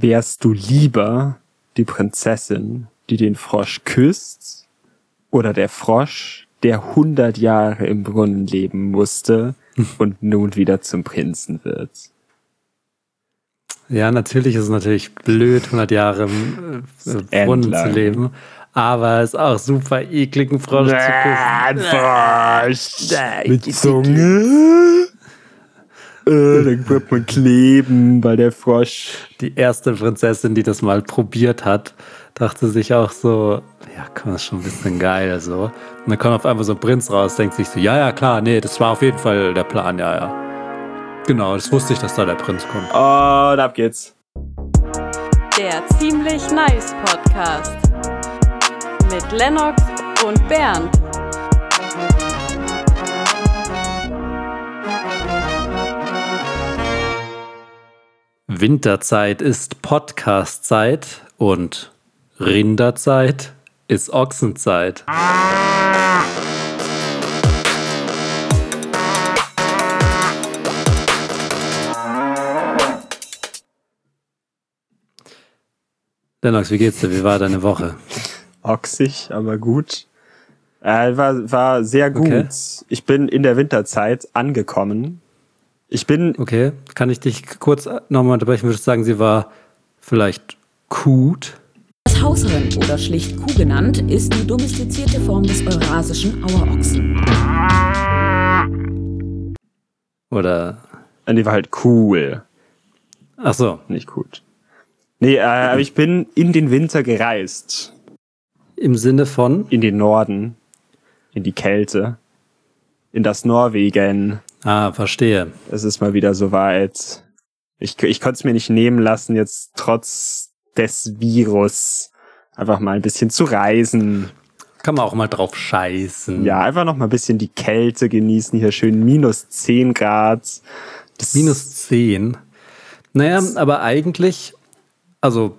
Wärst du lieber die Prinzessin, die den Frosch küsst, oder der Frosch, der hundert Jahre im Brunnen leben musste und nun wieder zum Prinzen wird? Ja, natürlich ist es natürlich blöd, 100 Jahre im äh, Brunnen zu leben. Aber es ist auch super eklig, einen Frosch Nein, zu küssen. Frosch. Mit Zunge. Äh, dann wird man kleben, weil der Frosch. Die erste Prinzessin, die das mal probiert hat, dachte sich auch so, ja, komm, das ist schon ein bisschen geil so. Und dann kommt auf einmal so ein Prinz raus, denkt sich so, ja, ja, klar, nee, das war auf jeden Fall der Plan, ja, ja. Genau, das wusste ich, dass da der Prinz kommt. Und ab geht's. Der ziemlich nice Podcast mit Lennox und Bernd. Winterzeit ist Podcastzeit und Rinderzeit ist Ochsenzeit. Lennox, wie geht's dir? Wie war deine Woche? Ochsig, aber gut. Äh, war, war sehr gut. Okay. Ich bin in der Winterzeit angekommen. Ich bin, Okay, kann ich dich kurz nochmal unterbrechen? Würdest du sagen, sie war vielleicht gut? Das Hausrind oder schlicht Kuh genannt, ist die domestizierte Form des eurasischen Auerochsen. Oder. die war halt cool, Ach so, nicht gut. Nee, äh, aber ich bin in den Winter gereist. im Sinne von. In den Norden. In die Kälte. In das Norwegen. Ah, verstehe. Es ist mal wieder soweit. Ich, ich konnte es mir nicht nehmen lassen, jetzt trotz des Virus einfach mal ein bisschen zu reisen. Kann man auch mal drauf scheißen. Ja, einfach noch mal ein bisschen die Kälte genießen. Hier schön minus 10 Grad. Das Minus 10. Naja, aber eigentlich, also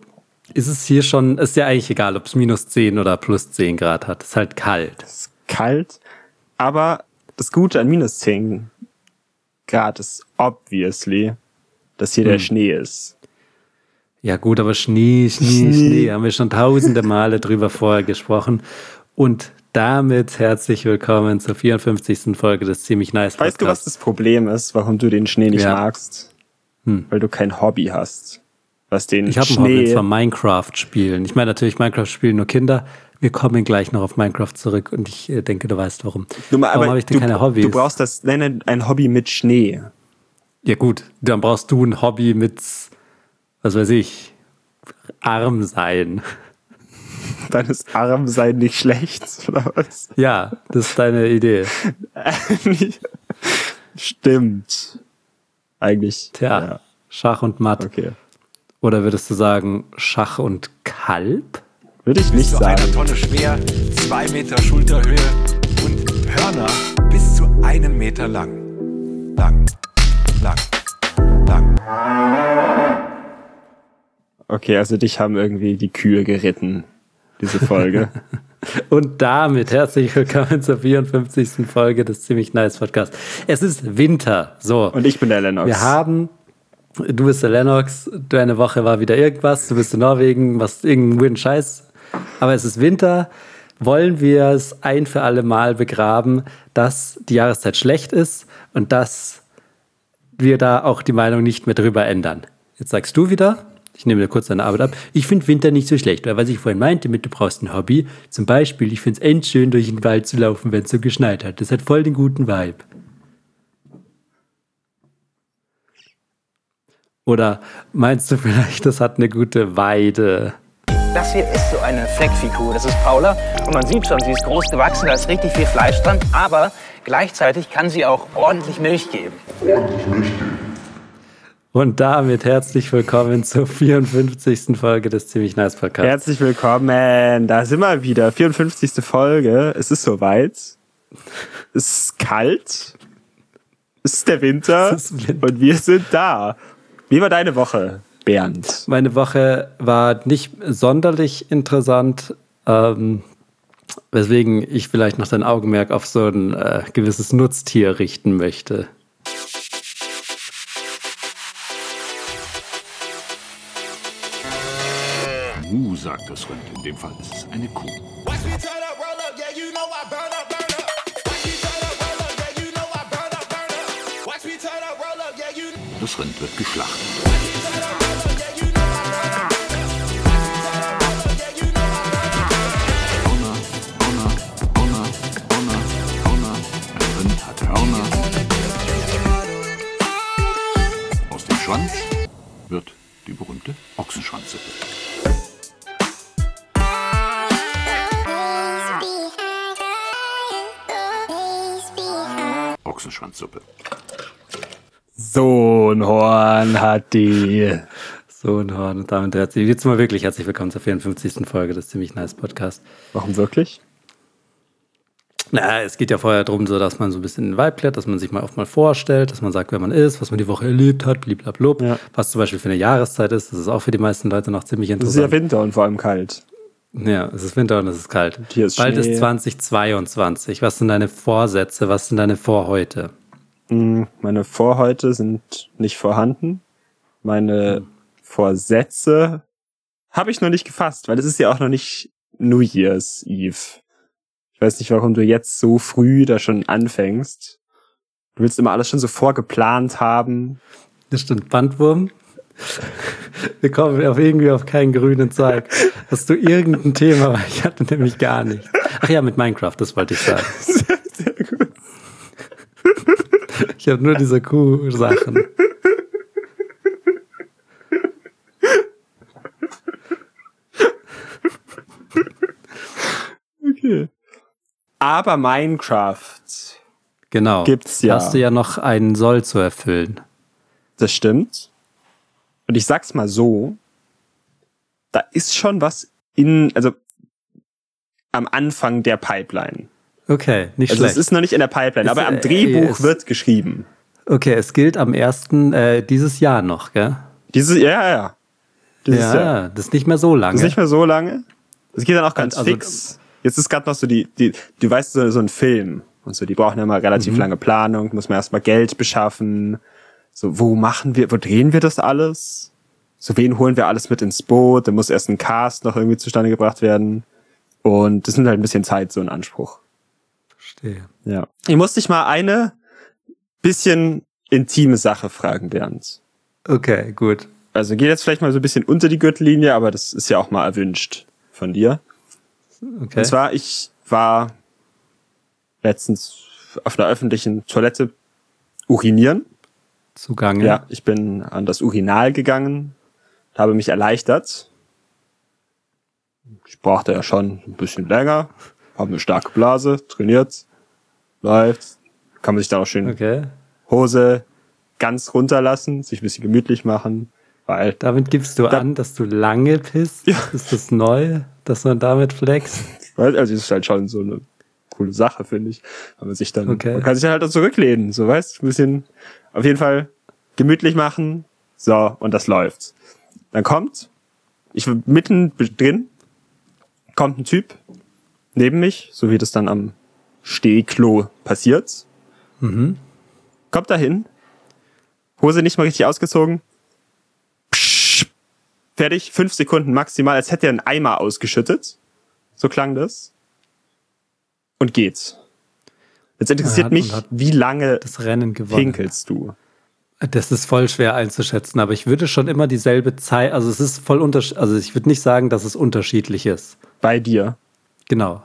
ist es hier schon, ist ja eigentlich egal, ob es minus 10 oder plus 10 Grad hat. ist halt kalt. ist kalt. Aber das Gute an minus 10 Grad ist obviously, dass hier der Hm. Schnee ist. Ja gut, aber Schnee, Schnee, Schnee. Schnee, haben wir schon tausende Male drüber vorher gesprochen. Und damit herzlich willkommen zur 54. Folge des Ziemlich Nice Podcasts. Weißt du, was das Problem ist, warum du den Schnee nicht Ja. magst? Hm. Weil du kein Hobby hast. Was den Ich habe ein Hobby, zwar Minecraft spielen. Ich meine natürlich, Minecraft spielen nur Kinder. Wir kommen gleich noch auf Minecraft zurück und ich äh, denke, du weißt warum. Du, warum habe ich denn du, keine Hobbys? du brauchst das, nenne ein Hobby mit Schnee. ja gut, dann brauchst du ein Hobby mit, was weiß ich, arm sein. Dann ist arm sein nicht schlecht, oder was? Ja, das ist deine Idee. Stimmt. Eigentlich. Tja, Ja, Schach und Matt. okay. Oder würdest du sagen Schach und Kalb? Würde ich nicht bis zu einer sagen. Tonne schwer, zwei Meter Schulterhöhe und Hörner bis zu einem Meter lang. Lang, lang, lang. Okay, also dich haben irgendwie die Kühe geritten, diese Folge. Und damit herzlich willkommen zur 54. Folge des Ziemlich Nice Podcasts. Es ist Winter. So. Und ich bin der Lennox. Wir haben, du bist der Lennox, deine Woche war wieder irgendwas, du bist in Norwegen, machst irgendeinen weirden Scheiß. Aber es ist Winter. Wollen wir es ein für alle Mal begraben, dass die Jahreszeit schlecht ist und dass wir da auch die Meinung nicht mehr drüber ändern? Jetzt sagst du wieder, ich nehme dir kurz deine Arbeit ab, ich finde Winter nicht so schlecht, weil was ich vorhin meinte mit, du brauchst ein Hobby, zum Beispiel, ich finde es endschön, durch den Wald zu laufen, wenn es so geschneit hat. Das hat voll den guten Vibe. Oder meinst du vielleicht, das hat eine gute Weide? Das hier ist so eine Fleckfigur. Das ist Paula und man sieht schon, sie ist groß gewachsen, da ist richtig viel Fleisch dran, aber gleichzeitig kann sie auch ordentlich Milch geben. Und damit herzlich willkommen zur 54. Folge des Ziemlich Nice Podcasts. Herzlich willkommen. Da sind wir wieder. 54. Folge. Es ist soweit. Es ist kalt. Es ist der Winter. Ist Winter. Und wir sind da. Wie war deine Woche, Bernd? Meine Woche war nicht sonderlich interessant, ähm, weswegen ich vielleicht noch dein Augenmerk auf so ein äh, gewisses Nutztier richten möchte. Mu sagt das Rind. In dem Fall ist es eine Kuh. Watch me turn up, Schwanz wird die berühmte Ochsenschwanzsuppe. Ochsenschwanzsuppe. So ein Horn hat die. So ein Horn. Und damit herzlich, jetzt mal wirklich herzlich willkommen zur 54. Folge des Ziemlich Nice Podcast. Warum wirklich? Na, es geht ja vorher darum, so, dass man so ein bisschen in den Vibe klärt, dass man sich mal oft mal vorstellt, dass man sagt, wer man ist, was man die Woche erlebt hat, bliblablub. Ja. Was zum Beispiel für eine Jahreszeit ist. Das ist auch für die meisten Leute noch ziemlich Es ist ja interessant. Winter und vor allem kalt. Ja, es ist Winter und es ist kalt. hier ist Bald Schnee. ist 2022. Was sind deine Vorsätze? Was sind deine Vorheute? Hm, Meine Vorhäute sind nicht vorhanden. Meine Vorsätze habe ich noch nicht gefasst, weil es ist ja auch noch nicht New Year's Eve. Ich weiß nicht, warum du jetzt so früh da schon anfängst. Du willst immer alles schon so vorgeplant haben. Das stimmt, Bandwurm. Wir kommen auf irgendwie auf keinen grünen Zweig. Hast du irgendein Thema? Ich hatte nämlich gar nicht. Ach ja, mit Minecraft, das wollte ich sagen. Sehr gut. Ich habe nur diese Kuh-Sachen. Aber Minecraft, Genau. Gibt's ja. Hast du ja noch einen Soll zu erfüllen. das stimmt. Und ich sag's mal so, da ist schon was in, also am Anfang der Pipeline. Okay, nicht Also schlecht. es ist noch nicht in der Pipeline, Ist, aber am äh, Drehbuch es- wird geschrieben. okay, es gilt am ersten äh, dieses Jahr noch, gell? Dieses, ja, ja, ja. Dieses ja, Jahr. das ist nicht mehr so lange. Das ist nicht mehr so lange. Das geht dann auch ganz Also- fix. Jetzt ist gerade noch so die, die, du weißt, so, so ein Film und so, die brauchen ja mal relativ Mhm. lange Planung, muss man erstmal Geld beschaffen. So, wo machen wir, wo drehen wir das alles? So, wen holen wir alles mit ins Boot? Da muss erst ein Cast noch irgendwie zustande gebracht werden. Und das nimmt halt ein bisschen Zeit, so ein Anspruch. Verstehe. Ja. Ich muss dich mal eine bisschen intime Sache fragen, Bernd. Okay, gut. Also geht jetzt vielleicht mal so ein bisschen unter die Gürtellinie, aber das ist ja auch mal erwünscht von dir. Okay. Und zwar, ich war letztens auf einer öffentlichen Toilette urinieren. Zugange. Ja, ich bin an das Urinal gegangen, habe mich erleichtert. Ich brauchte ja schon ein bisschen länger, habe eine starke Blase, trainiert, läuft, kann man sich dann auch schön Okay. Hose ganz runterlassen, sich ein bisschen gemütlich machen, weil Damit gibst du Da- an, dass du lange pisst. Ist das neu, dass man damit flext? Also es ist halt schon so eine coole Sache, finde ich. Wenn man sich dann, Okay. man kann sich halt auch zurücklehnen, so weißt, ein bisschen, auf jeden Fall gemütlich machen, so, und das läuft. Dann kommt, ich bin mitten drin, kommt ein Typ neben mich, so wie das dann am Stehklo passiert. Kommt dahin, Hose nicht mal richtig ausgezogen, fertig, fünf Sekunden maximal, als hätte er einen Eimer ausgeschüttet. So klang das. Und geht's. Jetzt interessiert hat- mich, wie lange Das Rennen gewonnen. pinkelst du? Das ist voll schwer einzuschätzen, aber ich würde schon immer dieselbe Zeit, also es ist voll unterschiedlich, also ich würde nicht sagen, dass es unterschiedlich ist. Bei dir. Genau.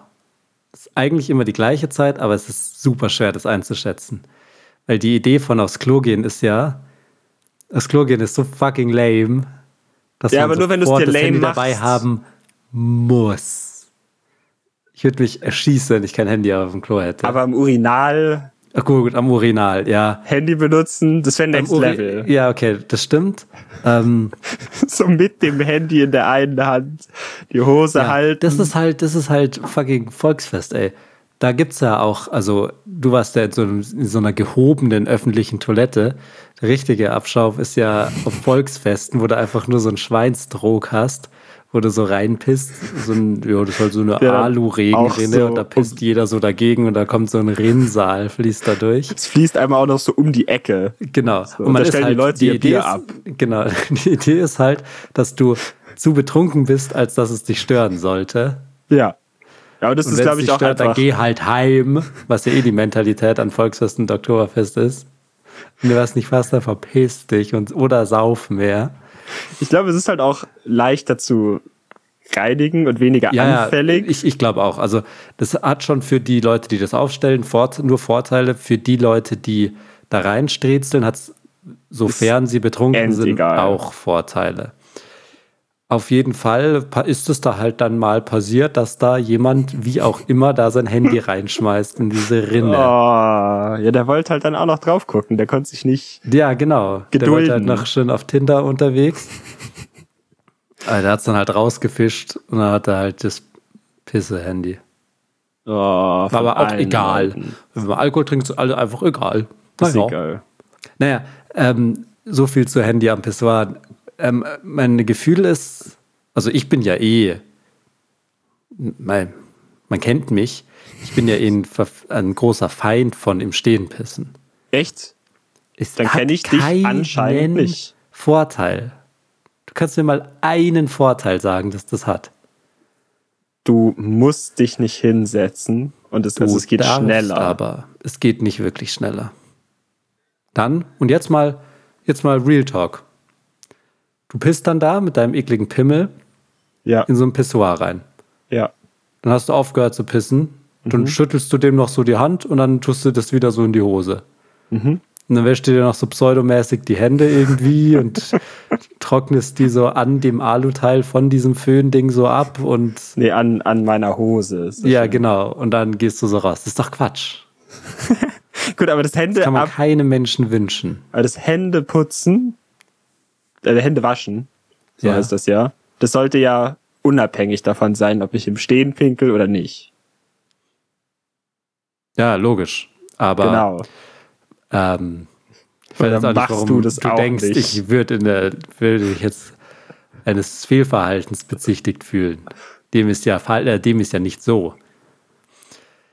Es ist eigentlich immer die gleiche Zeit, aber es ist super schwer, das einzuschätzen. Weil die Idee von aufs Klo gehen ist ja, aufs Klo gehen ist so fucking lame, dass Ja, aber nur wenn du's sofort dir das lame Handy dabei machst. haben muss. Ich würde mich erschießen, wenn ich kein Handy auf dem Klo hätte. Aber im Urinal Ach gut, am Urinal, ja. Handy benutzen, das wäre Next Am Level. Ja, okay, das stimmt. Ähm, So mit dem Handy in der einen Hand, die Hose Ja, halten. Das ist halt, das ist halt fucking Volksfest, ey. Da gibt's ja auch, also du warst ja in so, einem, in so einer gehobenen öffentlichen Toilette. Der richtige Abschaum ist ja auf Volksfesten, wo du einfach nur so einen Schweinsdrog hast, wo du so reinpisst. So ein, ja, das ist halt so eine Ja, Alu-Regenrinne so und da pisst jeder so dagegen und da kommt so ein Rinnsal, fließt da durch. Es fließt einmal auch noch so um die Ecke. Genau. und da stellen die Leute ihr Bier ist, ab. Genau. Die Idee ist halt, dass du zu betrunken bist, als dass es dich stören sollte. Ja. Ja, und das Und ist, es glaube ich, auch stört, dann einfach. geh halt heim, was ja eh die Mentalität an Volksfest und Oktoberfest ist. Wenn du was nicht fasst, dann verpiss dich und, oder sauf mehr. Ich glaube, es ist halt auch leichter zu reinigen und weniger anfällig. Ja, ich, ich glaube auch. Also das hat schon für die Leute, die das aufstellen, nur Vorteile. Für die Leute, die da reinstrezeln, hat es, sofern sie betrunken sind, endegal. auch Vorteile. Auf jeden Fall ist es da halt dann mal passiert, dass da jemand, wie auch immer, da sein Handy reinschmeißt in diese Rinne. Oh, ja, der wollte halt dann auch noch drauf gucken. Der konnte sich nicht. Ja, genau. Der war Gedulden. halt noch schön auf Tinder unterwegs. Aber der hat es dann halt rausgefischt und dann hat er halt das Pisse-Handy. Oh, War aber auch egal. Leuten. Wenn man Alkohol trinkt, ist einfach egal. Ist Naja. egal. Naja, ähm, so viel zu Handy am Pissoir. Ähm, mein Gefühl ist, also ich bin ja eh, mein, man kennt mich, ich bin ja eh ein, ein großer Feind von im Stehen pissen. Echt? Es Dann hat kenn ich dich anscheinend nicht. Vorteil. Du kannst mir mal einen Vorteil sagen, dass das hat. Du musst dich nicht hinsetzen und es, also es geht schneller. Aber es geht nicht wirklich schneller. Dann, und jetzt mal, jetzt mal Real Talk. Du pisst dann da mit deinem ekligen Pimmel Ja, in so ein Pissoir rein. ja. Dann hast du aufgehört zu pissen. Mhm. Dann schüttelst du dem noch so die Hand und dann tust du das wieder so in die Hose. Mhm. Und dann wäschst du dir noch so pseudomäßig die Hände irgendwie und trocknest die so an dem Aluteil von diesem Föhnding so ab und Nee, an, an meiner Hose. Ist das ja, schon. genau. Und dann gehst du so raus. Das ist doch Quatsch. Gut, aber das Hände Kann man ab, keinem Menschen wünschen. aber das Hände putzen, äh, Hände waschen, so Ja. heißt das ja. Das sollte ja unabhängig davon sein, ob ich im Stehen pinkel oder nicht. Ja, logisch. Aber Genau. ähm, ich weiß nicht, warum du das du auch denkst, nicht? ich würde in der würde ich jetzt eines Fehlverhaltens bezichtigt fühlen. Dem ist ja äh, dem ist ja nicht so.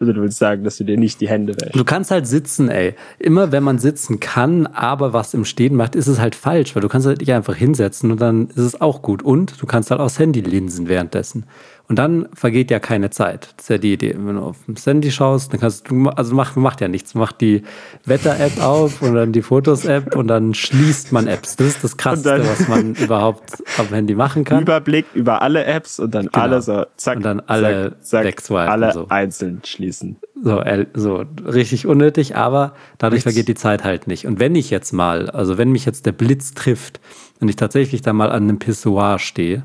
Also du willst sagen, dass du dir nicht die Hände wäschst. Du kannst halt sitzen, ey. Immer wenn man sitzen kann, aber was im Stehen macht, ist es halt falsch, weil du kannst halt nicht einfach hinsetzen und dann ist es auch gut. Und du kannst halt aufs Handy linsen währenddessen. Und dann vergeht ja keine Zeit. Das ist ja die Idee. Wenn du auf das Handy schaust, dann kannst du, also macht, macht ja nichts. Mach die Wetter-App auf und dann die Fotos-App und dann schließt man Apps. Das ist das Krasseste, was man überhaupt am Handy machen kann. Überblick über alle Apps und dann alle so zack, Genau. Und dann alle zack, wegswipen, alle so. einzeln schließen. So, so richtig unnötig, aber dadurch vergeht die Zeit halt nicht. Und wenn ich jetzt mal, also wenn mich jetzt der Blitz trifft und ich tatsächlich da mal an einem Pissoir stehe,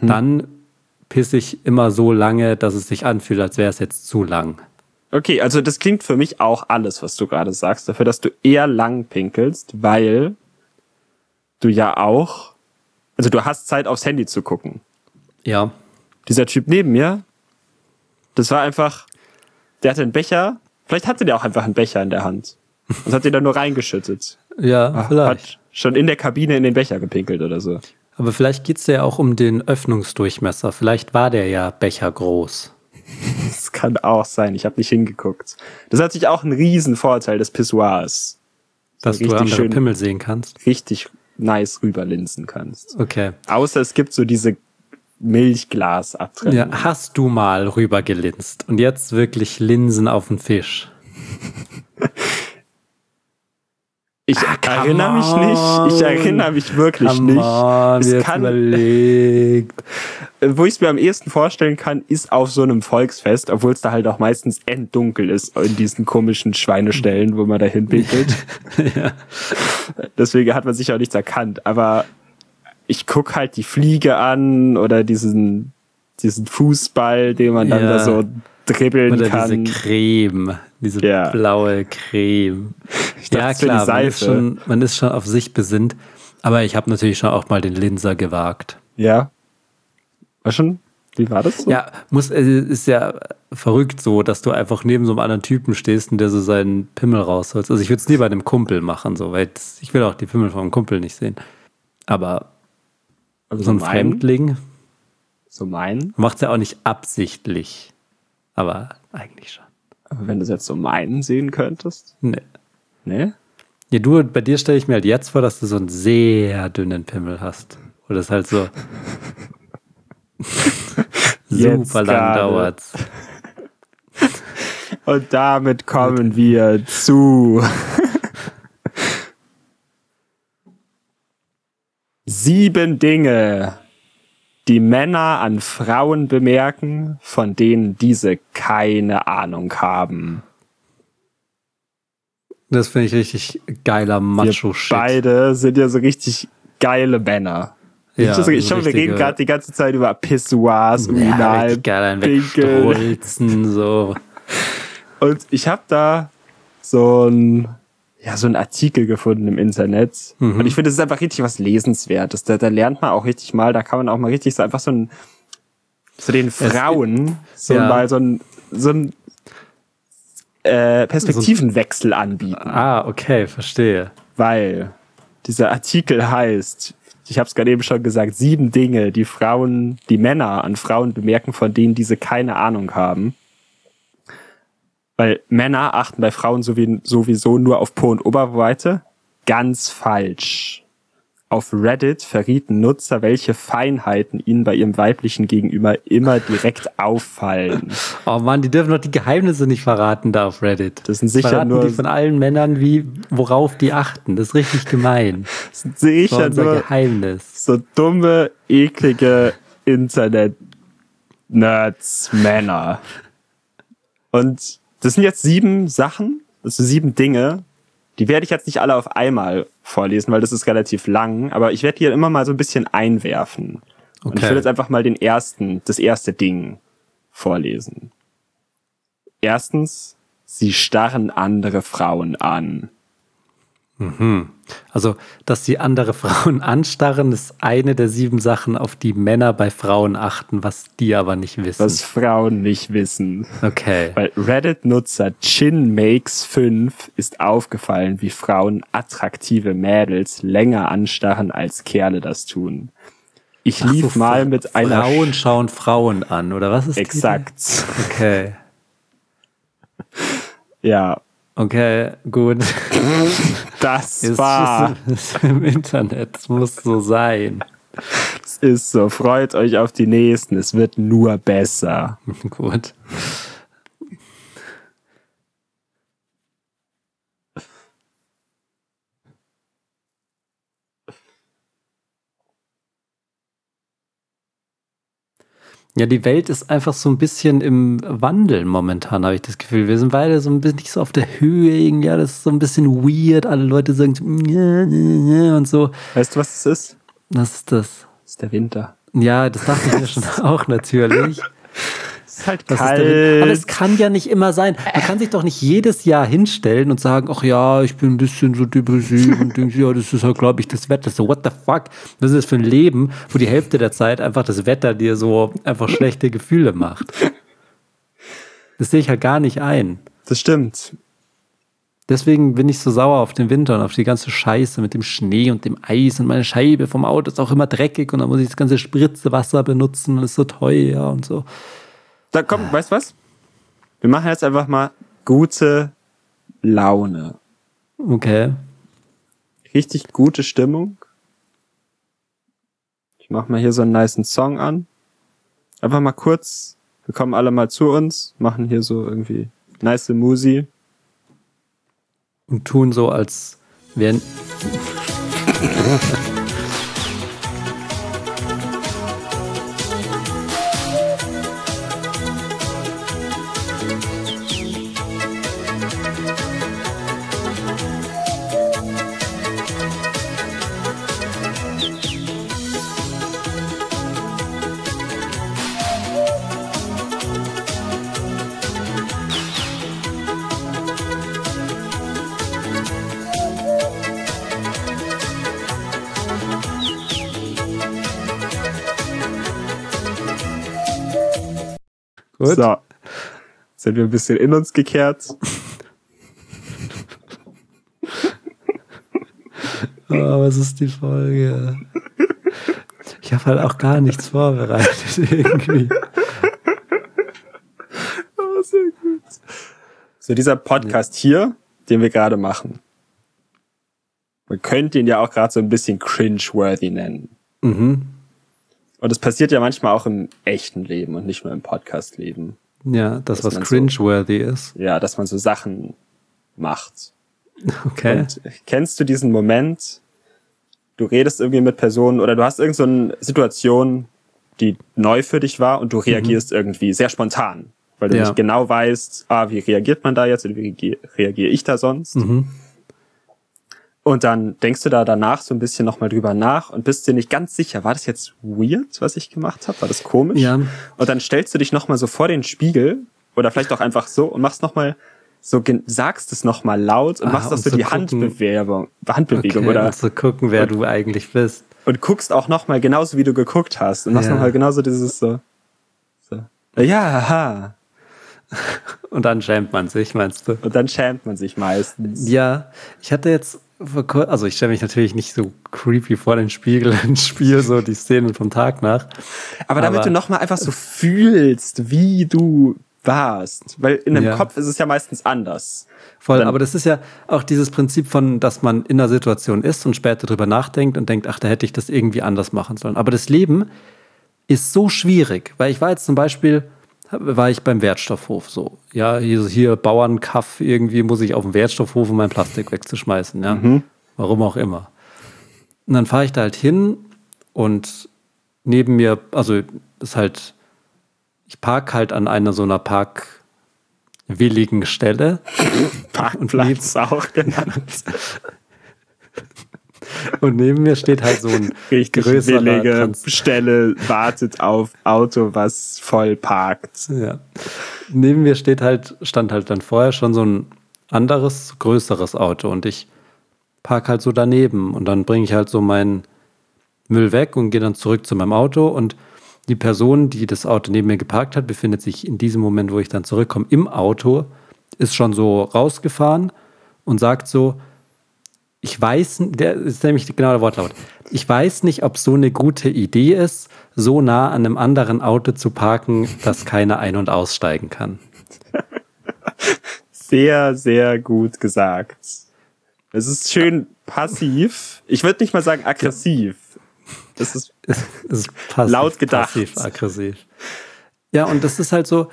Mhm. dann pisse ich immer so lange, dass es sich anfühlt, als wäre es jetzt zu lang. Okay, also das klingt für mich auch alles, was du gerade sagst, dafür, dass du eher lang pinkelst, weil du ja auch, also du hast Zeit aufs Handy zu gucken. Ja. Dieser Typ neben mir, das war einfach, der hatte einen Becher, vielleicht hatte der auch einfach einen Becher in der Hand und hat den dann nur reingeschüttet. Ja, vielleicht. Hat schon in der Kabine in den Becher gepinkelt oder so. Aber vielleicht geht es ja auch um den Öffnungsdurchmesser. Vielleicht war der ja Becher groß. Das kann auch sein, ich habe nicht hingeguckt. Das hat sich auch ein Riesenvorteil des Pissoirs. Dass du andere schön- Pimmel sehen kannst. Richtig nice rüberlinsen kannst. Okay. Außer es gibt so diese Milchglasabtrennung. Ja, hast du mal rübergelinst und jetzt wirklich Linsen auf den Fisch? Ich erinnere mich nicht. Ich erinnere mich wirklich Come nicht. on, es kann, überlegt. wo ich es mir am ehesten vorstellen kann, ist auf so einem Volksfest, obwohl es da halt auch meistens enddunkel ist in diesen komischen Schweinestellen, wo man da hinpinkelt. Deswegen hat man sich auch nichts erkannt. Aber ich guck halt die Fliege an oder diesen, diesen Fußball, den man dann Ja. da so dribbeln Oder kann. diese Creme, diese Ja. blaue Creme. dachte, ja, klar, man ist, schon, man ist schon auf sich besinnt. Aber ich habe natürlich schon auch mal den Linser gewagt. Ja. War schon? Wie war das so? Ja, muss, äh, ist ja verrückt so, dass du einfach neben so einem anderen Typen stehst und der so seinen Pimmel rausholt. Also ich würde es nie bei einem Kumpel machen, so, weil ich will auch die Pimmel vom Kumpel nicht sehen. Aber Aber So ein mein, Fremdling. So mein. Macht's ja auch nicht absichtlich. Aber eigentlich schon. Aber wenn du es jetzt so meinen sehen könntest. Nee. Ne? Ja, du, bei dir stelle ich mir halt jetzt vor, dass du so einen sehr dünnen Pimmel hast. Oder es halt so super lang dauert. Und damit kommen wir zu sieben Dinge, die Männer an Frauen bemerken, von denen diese keine Ahnung haben. Das finde ich richtig geiler Macho-Shit. beide sind ja so richtig geile Männer. Ja, ich, so, ich so wir reden gerade die ganze Zeit über Pissoirs, ja, Urinal, geil, ein Pinkeln. So. Und ich habe da so ein, ja, so ein Artikel gefunden im Internet. Mhm. Und ich finde, das ist einfach richtig was Lesenswertes. Da, da lernt man auch richtig mal, da kann man auch mal richtig so einfach so ein, so den Frauen so ja. mal so ein, so ein äh, Perspektivenwechsel anbieten. Ah, okay, verstehe. Weil dieser Artikel heißt, ich habe es gerade eben schon gesagt, sieben Dinge, die Frauen, die Männer an Frauen bemerken, von denen diese keine Ahnung haben. Weil Männer achten bei Frauen sowie- sowieso nur auf Po- und Oberweite. Ganz falsch. Auf Reddit verrieten Nutzer, welche Feinheiten ihnen bei ihrem weiblichen Gegenüber immer direkt auffallen. Oh Mann, die dürfen doch die Geheimnisse nicht verraten da auf Reddit. Das sind sicher verraten nur- die von allen Männern, wie, worauf die achten. Das ist richtig gemein. Das sind Das sicher unser nur Geheimnis. so dumme, eklige Internet-Nerds, Männer. Und das sind jetzt sieben Sachen, das sind sieben Dinge. Die werde ich jetzt nicht alle auf einmal vorlesen, weil das ist relativ lang, aber ich werde hier immer mal so ein bisschen einwerfen. Und ich Okay. will jetzt einfach mal den ersten, das erste Ding vorlesen. Erstens, sie starren andere Frauen an. Also, dass die andere Frauen anstarren, ist eine der sieben Sachen, auf die Männer bei Frauen achten, was die aber nicht wissen. Was Frauen nicht wissen. Okay. Weil Reddit-Nutzer ChinMakes5 ist aufgefallen, wie Frauen attraktive Mädels länger anstarren, als Kerle das tun. Ich Ach so, lief mal mit einer... Frauen schauen Frauen an, oder was ist die- Exakt. Okay. Ja, Okay, gut. das Ist, war... ist im Internet. Es muss so sein. Es ist so. Freut euch auf die nächsten. Es wird nur besser. Gut. Ja, die Welt ist einfach so ein bisschen im Wandel momentan, habe ich das Gefühl. Wir sind beide so ein bisschen nicht so auf der Höhe irgendwie. Ja, das ist so ein bisschen weird. Alle Leute sagen so, und so. Weißt du, was es ist? Was ist das? Es ist der Winter. Ja, das dachte ich mir schon auch natürlich. Es ist halt ist kalt. der, aber es kann ja nicht immer sein. Man kann sich doch nicht jedes Jahr hinstellen und sagen, ach ja, ich bin ein bisschen so depressiv und denke, ja, das ist halt, glaube ich, das Wetter. So, what the fuck? Was ist das für ein Leben, wo die Hälfte der Zeit einfach das Wetter dir so einfach schlechte Gefühle macht? Das sehe ich halt gar nicht ein. das stimmt. Deswegen bin ich so sauer auf den Winter und auf die ganze Scheiße mit dem Schnee und dem Eis und meine Scheibe vom Auto ist auch immer dreckig und dann muss ich das ganze Spritzewasser benutzen und ist so teuer und so. Da komm, weißt du was? Wir machen jetzt einfach mal gute Laune. Okay. richtig gute Stimmung. Ich mach mal hier so einen niceen Song an. Einfach mal kurz, wir kommen alle mal zu uns, machen hier so irgendwie nice Musi. und tun so, als wären. Sind wir ein bisschen in uns gekehrt. Oh, was ist die Folge? Ich habe halt auch gar nichts vorbereitet irgendwie. So dieser Podcast hier, den wir gerade machen. Man könnte ihn ja auch gerade so ein bisschen cringe-worthy nennen. Mhm. Und es passiert ja manchmal auch im echten Leben und nicht nur im Podcast-Leben. Ja, das, Dass was man so- cringe-worthy ist. Ja, dass man so Sachen macht. Okay. Und kennst du diesen Moment, du redest irgendwie mit Personen oder du hast irgendeine so eine Situation, die neu für dich war und du reagierst irgendwie sehr spontan, weil du Ja. nicht genau weißt, ah, wie reagiert man da jetzt oder wie reagier- reagiere ich da sonst? Mhm. Und dann denkst du da danach so ein bisschen nochmal drüber nach und bist dir nicht ganz sicher, war das jetzt weird, was ich gemacht habe? War das komisch? Ja. Und dann stellst du dich nochmal so vor den Spiegel oder vielleicht auch einfach so und machst nochmal so, sagst es nochmal laut und Ah, machst auch um so die gucken. Handbewegung, Handbewegung okay, oder um zu gucken, wer du eigentlich bist. und guckst auch nochmal genauso wie du geguckt hast und machst Ja. nochmal genauso dieses so, so. Ja, haha. Und dann schämt man sich, meinst du? Und dann schämt man sich meistens. Ja, ich hatte jetzt also ich stelle mich natürlich nicht so creepy vor den Spiegel und spiele so die Szenen vom Tag nach. Aber damit Aber- du nochmal einfach so fühlst, wie du warst. Weil in dem Ja. Kopf ist es ja meistens anders. Voll, aber das ist ja auch dieses Prinzip von, dass man in einer Situation ist und später drüber nachdenkt und denkt, ach, da hätte ich das irgendwie anders machen sollen. Aber das Leben ist so schwierig, weil ich war jetzt zum Beispiel, war ich beim Wertstoffhof so. Ja, hier, hier Bauernkaff, irgendwie muss ich auf dem Wertstoffhof, um mein Plastik wegzuschmeißen. Ja, warum auch immer. Und dann fahre ich da halt hin und neben mir, also ist halt, ich park halt an einer so einer parkwilligen Stelle. Parkplatz auch genannt. Und neben mir steht halt so ein Richtig größerer willige Trans Stelle wartet auf Auto, was voll parkt. ja. Neben mir steht halt, stand halt dann vorher schon so ein anderes, größeres Auto und ich park halt so daneben und dann bringe ich halt so meinen Müll weg und gehe dann zurück zu meinem Auto und die Person, die das Auto neben mir geparkt hat, befindet sich in diesem Moment, wo ich dann zurückkomme, im Auto, ist schon so rausgefahren und sagt so, ich weiß, der ist nämlich genau der Wortlaut. Ich weiß nicht, ob so eine gute Idee ist, so nah an einem anderen Auto zu parken, dass keiner ein- und aussteigen kann. Sehr, sehr gut gesagt. Es ist schön passiv. Ich würde nicht mal sagen aggressiv. Das ist Es ist passiv, Laut gedacht. Passiv-aggressiv. Ja, und das ist halt so,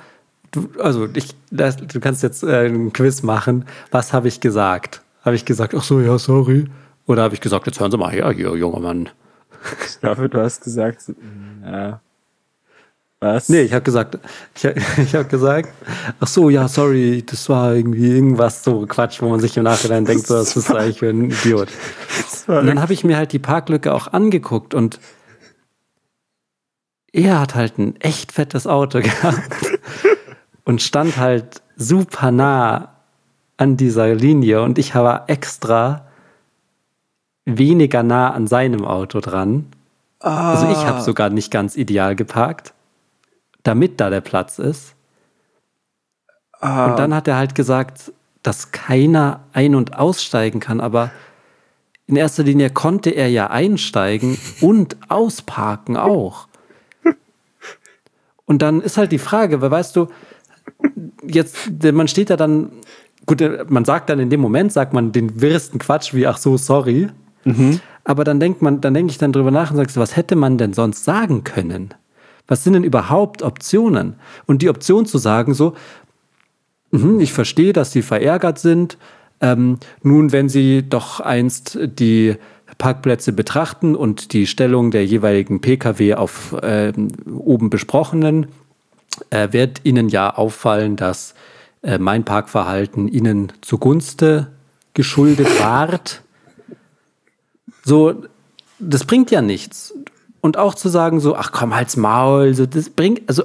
du, also ich, das, du kannst jetzt äh, ein Quiz machen. Was habe ich gesagt? Habe ich gesagt, ach so, ja, sorry. Oder habe ich gesagt, jetzt hören Sie mal her, hier, junger Mann. Ich glaube, du hast gesagt, ja. Was? Nee, ich habe gesagt, ich, ich habe gesagt, ach so, ja, sorry, das war irgendwie irgendwas so Quatsch, wo man sich im Nachhinein denkt, so, das ist eigentlich für ein Idiot. Und dann habe ich mir halt die Parklücke auch angeguckt und er hat halt ein echt fettes Auto gehabt und stand halt super nah an dieser Linie und ich war extra weniger nah an seinem Auto dran. Also ich habe sogar nicht ganz ideal geparkt, damit da der Platz ist. Und dann hat er halt gesagt, dass keiner ein- und aussteigen kann, aber in erster Linie konnte er ja einsteigen und ausparken auch. Und dann ist halt die Frage, weil weißt du, jetzt, man steht da dann, gut, man sagt dann in dem Moment, sagt man den wirresten Quatsch wie, ach so, sorry. Aber dann denkt man, dann denke ich dann drüber nach und sagst, was hätte man denn sonst sagen können? Was sind denn überhaupt Optionen? Und die Option zu sagen, so, mhm, ich verstehe, dass sie verärgert sind. Ähm, nun, wenn sie doch einst die Parkplätze betrachten und die Stellung der jeweiligen Pkw auf ähm, oben besprochenen, äh, wird Ihnen ja auffallen, dass äh, mein Parkverhalten Ihnen zugunste geschuldet ward. So, das bringt ja nichts. Und auch zu sagen, so, ach komm, halt's Maul, so, das bringt, also,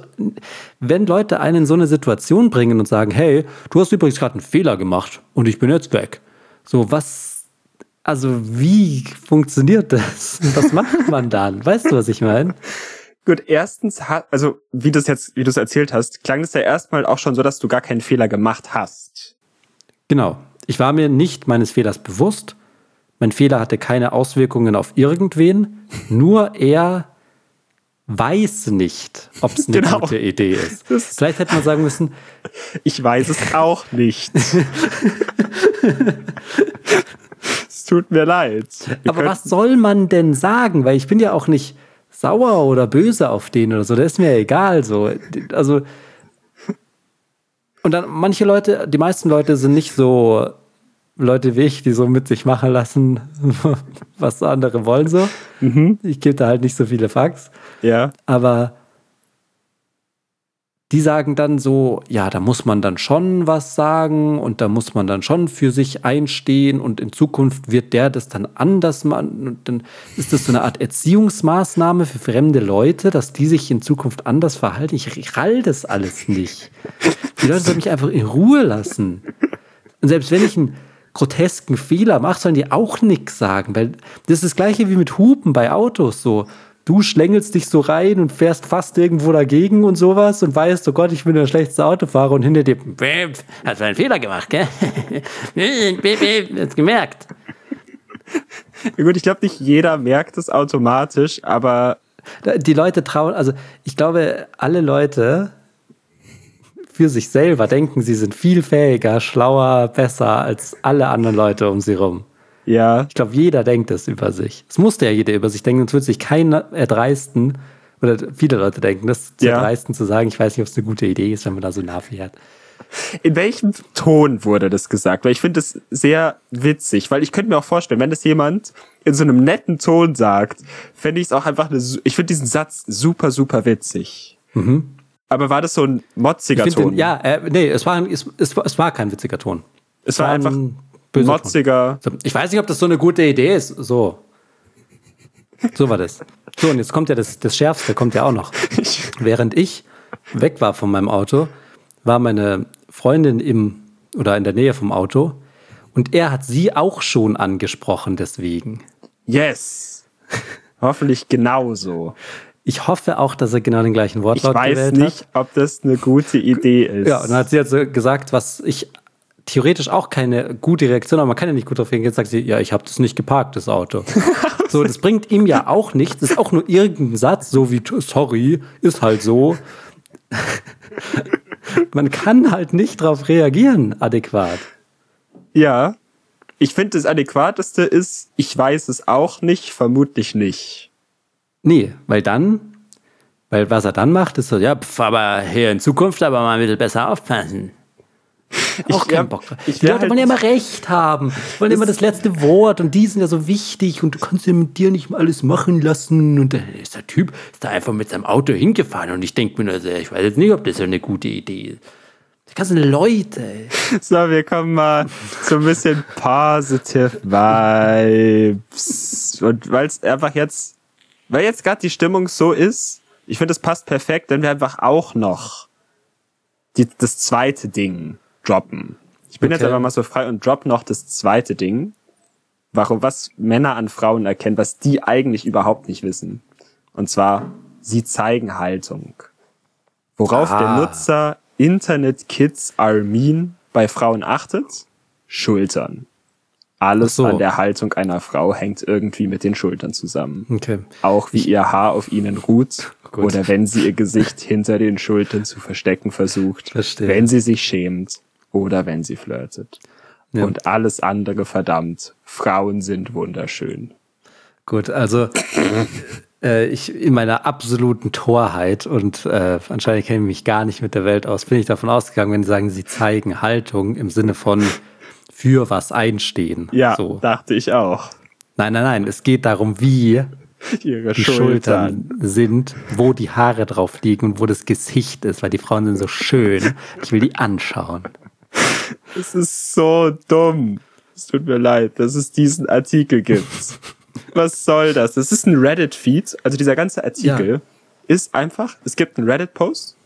wenn Leute einen in so eine Situation bringen und sagen, hey, du hast übrigens gerade einen Fehler gemacht und ich bin jetzt weg. So, was, also, wie funktioniert das? Was macht man dann? Weißt du, was ich meine? Gut, erstens, also wie du es jetzt, wie du es erzählt hast, klang es ja erstmal auch schon so, dass du gar keinen Fehler gemacht hast. Genau. Ich war mir nicht meines Fehlers bewusst. Mein Fehler hatte keine Auswirkungen auf irgendwen. Nur er weiß nicht, ob es eine Genau. gute Idee ist. Vielleicht hätte man sagen müssen, Ich weiß es auch nicht. es tut mir leid. Wir aber was soll man denn sagen? Weil ich bin ja auch nicht sauer oder böse auf den oder so. Das ist mir egal. So. Also, und dann manche Leute, die meisten Leute sind nicht so Leute wie ich, die so mit sich machen lassen, was andere wollen so. Ich gebe da halt nicht so viele Facts. Ja. Aber die sagen dann so, ja, da muss man dann schon was sagen und da muss man dann schon für sich einstehen und in Zukunft wird der das dann anders machen. Und dann ist das so eine Art Erziehungsmaßnahme für fremde Leute, dass die sich in Zukunft anders verhalten. Ich, rall das alles nicht. Die Leute sollen mich einfach in Ruhe lassen. Und selbst wenn ich einen grotesken Fehler mache, sollen die auch nichts sagen. Weil das ist das gleiche wie mit Hupen bei Autos so. Du schlängelst dich so rein und fährst fast irgendwo dagegen und sowas und weißt, oh Gott, ich bin der schlechteste Autofahrer und hinter dir, "Bäm, hast du einen Fehler gemacht, gell? Hast gemerkt. Ja, Gut, ich glaube, nicht jeder merkt es automatisch, aber Die Leute trauen, also ich glaube, alle Leute für sich selber denken, sie sind viel fähiger, schlauer, besser als alle anderen Leute um sie rum. Ja, Ich glaube, jeder denkt das über sich. Es musste ja jeder über sich denken, sonst würde sich keiner erdreisten, oder viele Leute denken, das zu Ja. erdreisten, zu sagen, ich weiß nicht, ob es eine gute Idee ist, wenn man da so nah fährt. in welchem Ton wurde das gesagt? Weil ich finde das sehr witzig, weil ich könnte mir auch vorstellen, wenn das jemand in so einem netten Ton sagt, fände ich es auch einfach eine, ich finde diesen Satz super, super witzig. Aber war das so ein motziger Ton? den, ja, äh, nee, es war, es, es, war- es war kein witziger Ton. es war einfach ein ein böser Ton. motziger. So, Ich weiß nicht, ob das so eine gute Idee ist. So. So war das. So, und jetzt kommt ja das, das Schärfste, kommt ja auch noch. Während ich weg war von meinem Auto, war meine Freundin im oder in der Nähe vom Auto und er hat sie auch schon angesprochen deswegen. Yes. Hoffentlich genauso. Ich hoffe auch, dass er genau den gleichen Ich Wortlaut weiß gewählt nicht, hat. ob das eine gute Idee ist. Ja, und dann hat sie jetzt so gesagt, was ich theoretisch auch keine gute Reaktion, aber man kann ja nicht gut darauf reagieren. Sagt sie, ja, ich habe das nicht geparkt, das Auto. so, das bringt ihm ja auch nichts. Das ist auch nur irgendein Satz, so wie sorry, ist halt so. man kann halt nicht darauf reagieren, adäquat. Ja. Ich finde, das Adäquateste ist, ich weiß es auch nicht, vermutlich nicht. Nee, weil dann, weil was er dann macht, ist so, ja, pf, aber hier in Zukunft aber mal ein bisschen besser aufpassen. Auch Ich wär- keinen Bock. ich Die Leute halt- wollen ja immer Recht haben, wollen immer das letzte Wort und die sind ja so wichtig und du kannst ja mit dir nicht mal alles machen lassen und dann ist der Typ ist da einfach mit seinem Auto hingefahren und ich denke mir nur so, ich weiß jetzt nicht, ob das so eine gute Idee ist. Die ganzen Leute. ey. So, wir kommen mal so ein bisschen positive Vibes. Und weil es einfach jetzt, weil jetzt gerade die Stimmung so ist, ich finde, es passt perfekt, wenn wir einfach auch noch die, das zweite Ding droppen. Ich bin jetzt Okay. einfach mal so frei und drop noch das zweite Ding. Warum, was Männer an Frauen erkennen, was die eigentlich überhaupt nicht wissen. Und zwar, sie zeigen Haltung. Worauf der Ah. Nutzer Internet Kids Armin bei Frauen achtet? Schultern. Alles so. an der Haltung einer Frau hängt irgendwie mit den Schultern zusammen. Okay. Auch wie ihr Haar auf ihnen ruht Gut. oder wenn sie ihr Gesicht hinter den Schultern zu verstecken versucht, Verstehe. wenn sie sich schämt oder wenn sie flirtet. Ja. Und alles andere verdammt. Frauen sind wunderschön. Gut, also äh, ich in meiner absoluten Torheit und äh, anscheinend kenne ich mich gar nicht mit der Welt aus, bin ich davon ausgegangen, wenn sie sagen, sie zeigen Haltung im Sinne von für was einstehen. Ja, So. dachte ich auch. Nein, nein, nein, es geht darum, wie Ihre die Schultern. Schultern sind, wo die Haare drauf liegen und wo das Gesicht ist, weil die Frauen sind so schön. Ich will die anschauen. Es ist so dumm. Es tut mir leid, dass es diesen Artikel gibt. Was soll das? Das ist ein Reddit-Feed. Also dieser ganze Artikel Ja. ist einfach, es gibt einen Reddit-Post.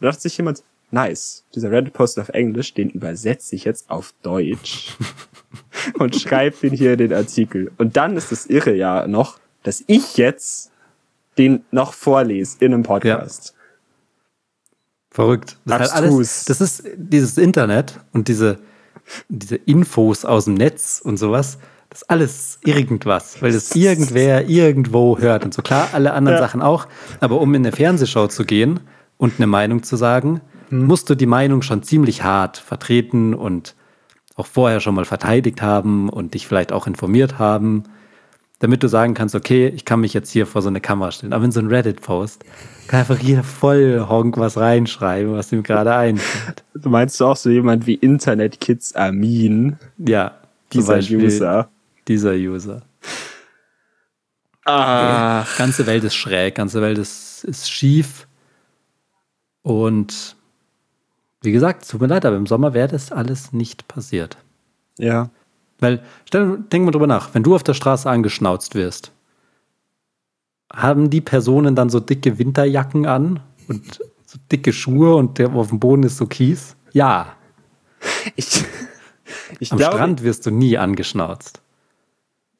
Da dachte sich jemand, nice, dieser Reddit-Post auf Englisch, den übersetze ich jetzt auf Deutsch und schreibe den hier in den Artikel. Und dann ist das Irre ja noch, dass ich jetzt den noch vorlese in einem Podcast. Verrückt. Das ist, Abstrus. alles, das ist dieses Internet und diese, diese Infos aus dem Netz und sowas Das ist alles irgendwas, weil das irgendwer irgendwo hört und so. Klar, alle anderen Ja. Sachen auch. Aber um in eine Fernsehshow zu gehen und eine Meinung zu sagen, musst du die Meinung schon ziemlich hart vertreten und auch vorher schon mal verteidigt haben und dich vielleicht auch informiert haben, damit du sagen kannst, okay, ich kann mich jetzt hier vor so eine Kamera stellen. Aber in so ein Reddit-Post kann einfach jeder Vollhonk was reinschreiben, was ihm gerade einfällt. Du meinst du auch so jemand wie Internet Kids Armin, Ja, dieser Beispiel User? Dieser User. Ah, Ganze Welt ist schräg, ganze Welt ist, ist schief. Und wie gesagt, es tut mir leid, aber im Sommer wäre das alles nicht passiert. ja. Weil, stell, denk mal drüber nach, wenn du auf der Straße angeschnauzt wirst, haben die Personen dann so dicke Winterjacken an und so dicke Schuhe und der auf dem Boden ist so Kies? Ja. Ich, ich Am glaube, Strand wirst du nie angeschnauzt.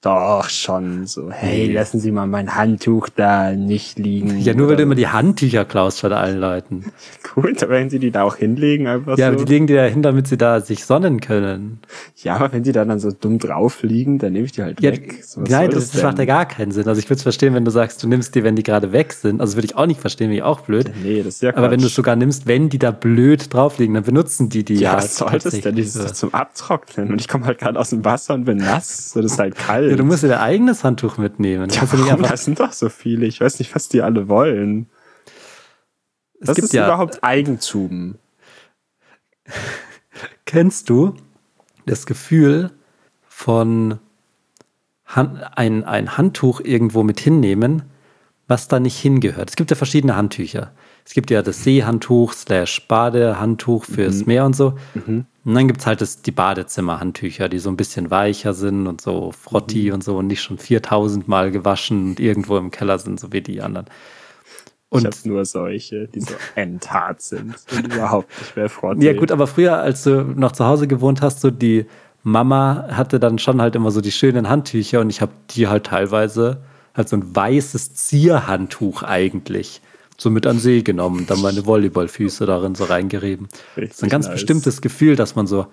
Doch schon so. Hey, lassen Sie mal mein Handtuch da nicht liegen. Ja, nur weil du immer die Handtücher klaust von allen Leuten. Gut, aber wenn Sie die da auch hinlegen, einfach Ja, so. aber die legen die da hin, damit sie da sich sonnen können. ja, aber wenn die da dann so dumm drauf liegen, dann nehme ich die halt Ja, weg. So, nein, das, das macht ja gar keinen Sinn. Also ich würde es verstehen, wenn du sagst, du nimmst die, wenn die gerade weg sind. Also würde ich auch nicht verstehen, ich auch blöd. Nee, das ist ja Aber wenn du es Quatsch. sogar nimmst, wenn die da blöd drauf liegen, dann benutzen die die Ja, ja. was soll das denn? ist doch zum Abtrocknen. Und ich komme halt gerade aus dem Wasser und bin nass. So, das ist halt kalt. Ja, du musst dir dein eigenes Handtuch mitnehmen. Ja, kannst warum? Das sind doch so viele. Ich weiß nicht, was die alle wollen. es Was gibt ist ja, überhaupt Eigentum? kennst du das Gefühl von Han ein, ein Handtuch irgendwo mit hinnehmen, was da nicht hingehört? Es gibt ja verschiedene Handtücher. Es gibt ja das Seehandtuch slash Badehandtuch fürs Meer und so. Und dann gibt es halt das, die Badezimmerhandtücher, die so ein bisschen weicher sind und so frotti und so und nicht schon 4000 Mal gewaschen und irgendwo im Keller sind, so wie die anderen. ich Und habe nur solche, die so endhart sind und überhaupt nicht mehr freundlich. Ja, gut, aber früher, als du noch zu Hause gewohnt hast, so die Mama hatte dann schon halt immer so die schönen Handtücher und ich habe die halt teilweise halt so ein weißes Zierhandtuch eigentlich so mit an See genommen, dann meine Volleyballfüße darin so reingerieben. das ist ein Richtig ganz nice. bestimmtes Gefühl, dass man so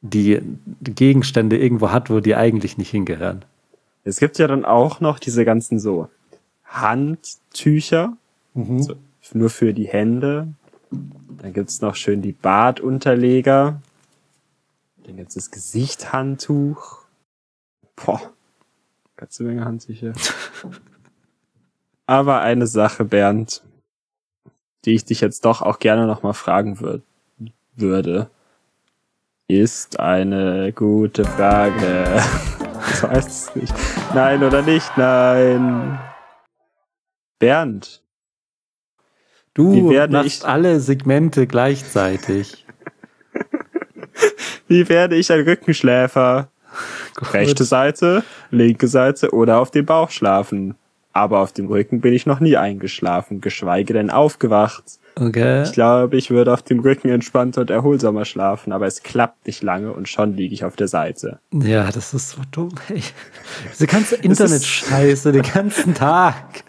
die, die Gegenstände irgendwo hat, wo die eigentlich nicht hingehören. Es gibt ja dann auch noch diese ganzen so Handtücher, Mhm. so, nur für die Hände. Dann gibt's noch schön die Badunterleger. Dann gibt's das Gesichthandtuch. Boah, ganze Menge Handtücher. Aber eine Sache, Bernd, die ich dich jetzt doch auch gerne noch mal fragen würd, würde, ist eine gute Frage. Das heißt es nicht. Nein oder nicht? Nein. Bernd, Du werde machst ich- alle Segmente gleichzeitig. wie werde ich ein Rückenschläfer? Rechte Seite, linke Seite oder auf dem Bauch schlafen. Aber auf dem Rücken bin ich noch nie eingeschlafen, geschweige denn aufgewacht. Okay. Ich glaube, ich würde auf dem Rücken entspannter und erholsamer schlafen, aber es klappt nicht lange und schon liege ich auf der Seite. Ja, das ist so dumm. Ey. Diese ganze Internet-Scheiße den ganzen Tag.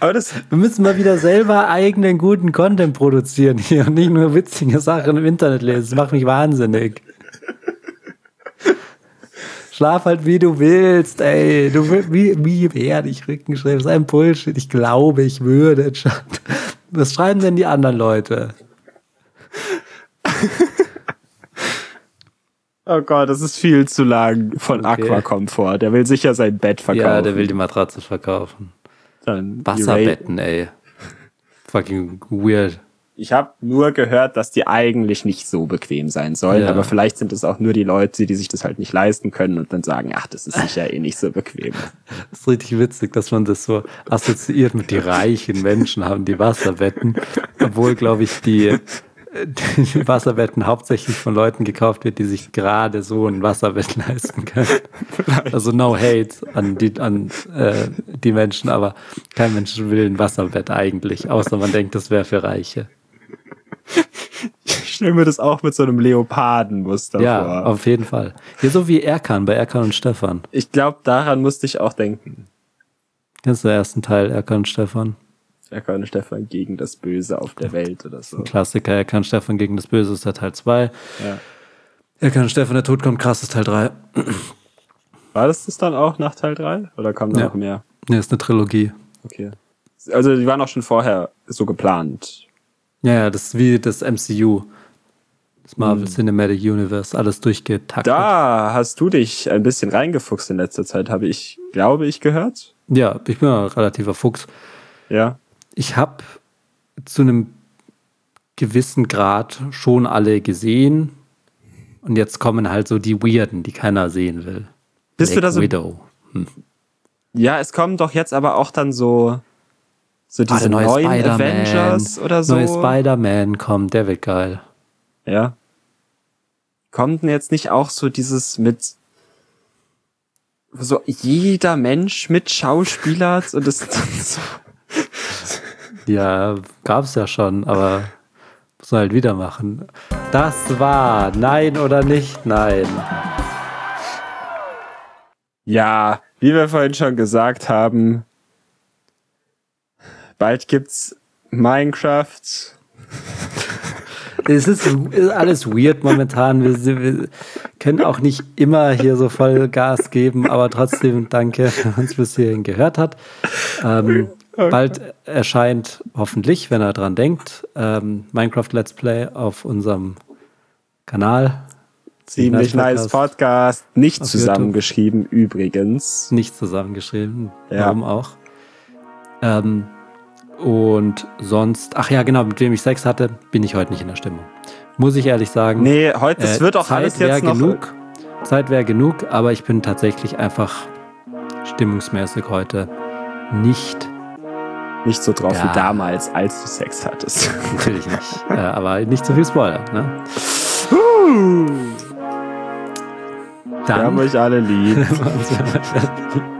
Aber das, Wir müssen mal wieder selber eigenen guten Content produzieren hier und nicht nur witzige Sachen im Internet lesen. Das macht mich wahnsinnig. Schlaf halt wie du willst, ey. Du, wie, wie werde ich Rückenschrift? Das ist ein Bullshit. Ich glaube, ich würde. Was schreiben denn die anderen Leute? oh Gott, das ist viel zu lang von Okay. Aquacomfort. Der will sicher sein Bett verkaufen. Ja, der will die Matratze verkaufen. Dann Wasserbetten, ey. Fucking weird. Ich habe nur gehört, dass die eigentlich nicht so bequem sein sollen, Ja. aber vielleicht sind es auch nur die Leute, die sich das halt nicht leisten können und dann sagen, ach, das ist sicher eh nicht so bequem. Das ist richtig witzig, dass man das so assoziiert mit die reichen Menschen haben die Wasserbetten, obwohl, glaube ich, die, die Wasserbetten hauptsächlich von Leuten gekauft wird, die sich gerade so ein Wasserbett leisten können. Also no hate an die, an, äh, die Menschen, aber kein Mensch will ein Wasserbett eigentlich, außer man denkt, das wäre für Reiche. Ich stelle mir das auch mit so einem Leopardenmuster Ja, vor. auf jeden Fall. Hier so wie Erkan, bei Erkan und Stefan. Ich glaube, daran musste ich auch denken. Das ist der ersten Teil, Erkan und Stefan. Erkan und Stefan gegen das Böse auf der Welt oder so. Klassiker, Erkan und Stefan gegen das Böse ist der Teil 2. Ja. Erkan und Stefan, der Tod kommt krass ist Teil 3. War das das dann auch nach Teil 3? Oder kommt da Ja. noch mehr? Ne, ist eine Trilogie. Okay. Also die waren auch schon vorher so geplant. Ja, ja, das ist wie das MCU. Das Marvel Cinematic Universe, alles durchgetaktet. Da hast du dich ein bisschen reingefuchst in letzter Zeit, habe ich, glaube ich, gehört. Ja, ich bin ein relativer Fuchs. Ja. Ich habe zu einem gewissen Grad schon alle gesehen. Und jetzt kommen halt so die Weirden, die keiner sehen will. Bist du Black da so- Widow. Ja, es kommen doch jetzt aber auch dann so, so diese neue neuen Spider-Man. Avengers oder so. Neue Spider-Man kommt, der wird geil. Ja. Kommt denn jetzt nicht auch so dieses mit so jeder Mensch mit Schauspieler und das so, Ja, gab's ja schon, aber muss man halt wieder machen. Das war Nein oder nicht Nein. Ja, wie wir vorhin schon gesagt haben, bald gibt's Minecraft. Es ist, ist alles weird momentan. Wir, wir können auch nicht immer hier so voll Gas geben, aber trotzdem danke, wer uns bis hierhin gehört hat. Ähm, bald erscheint hoffentlich, wenn er dran denkt, ähm, Minecraft Let's Play auf unserem Kanal. Ziemlich nice Podcast. Nicht zusammengeschrieben übrigens. Nicht zusammengeschrieben. Ja. Warum auch? Ähm, und sonst, ach ja, genau, mit wem ich Sex hatte, bin ich heute nicht in der Stimmung. Muss ich ehrlich sagen. Nee, heute, das Äh, wird auch Zeit alles jetzt noch. genug. Zeit wäre genug, aber ich bin tatsächlich einfach stimmungsmäßig heute nicht, Nicht so drauf Ja. wie damals, als du Sex hattest. natürlich nicht, äh, aber nicht zu viel Spoiler. Ne? Wir haben Dann euch alle lieb.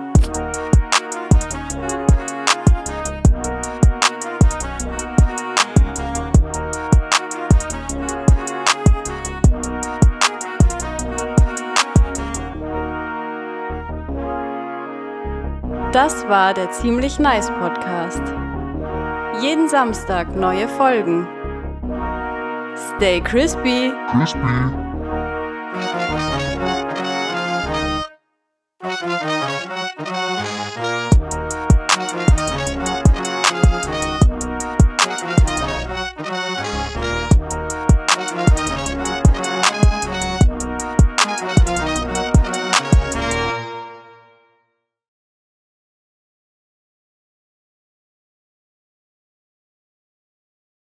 Das war der Ziemlich Nice Podcast. Jeden Samstag neue Folgen. Stay crispy. Crispy.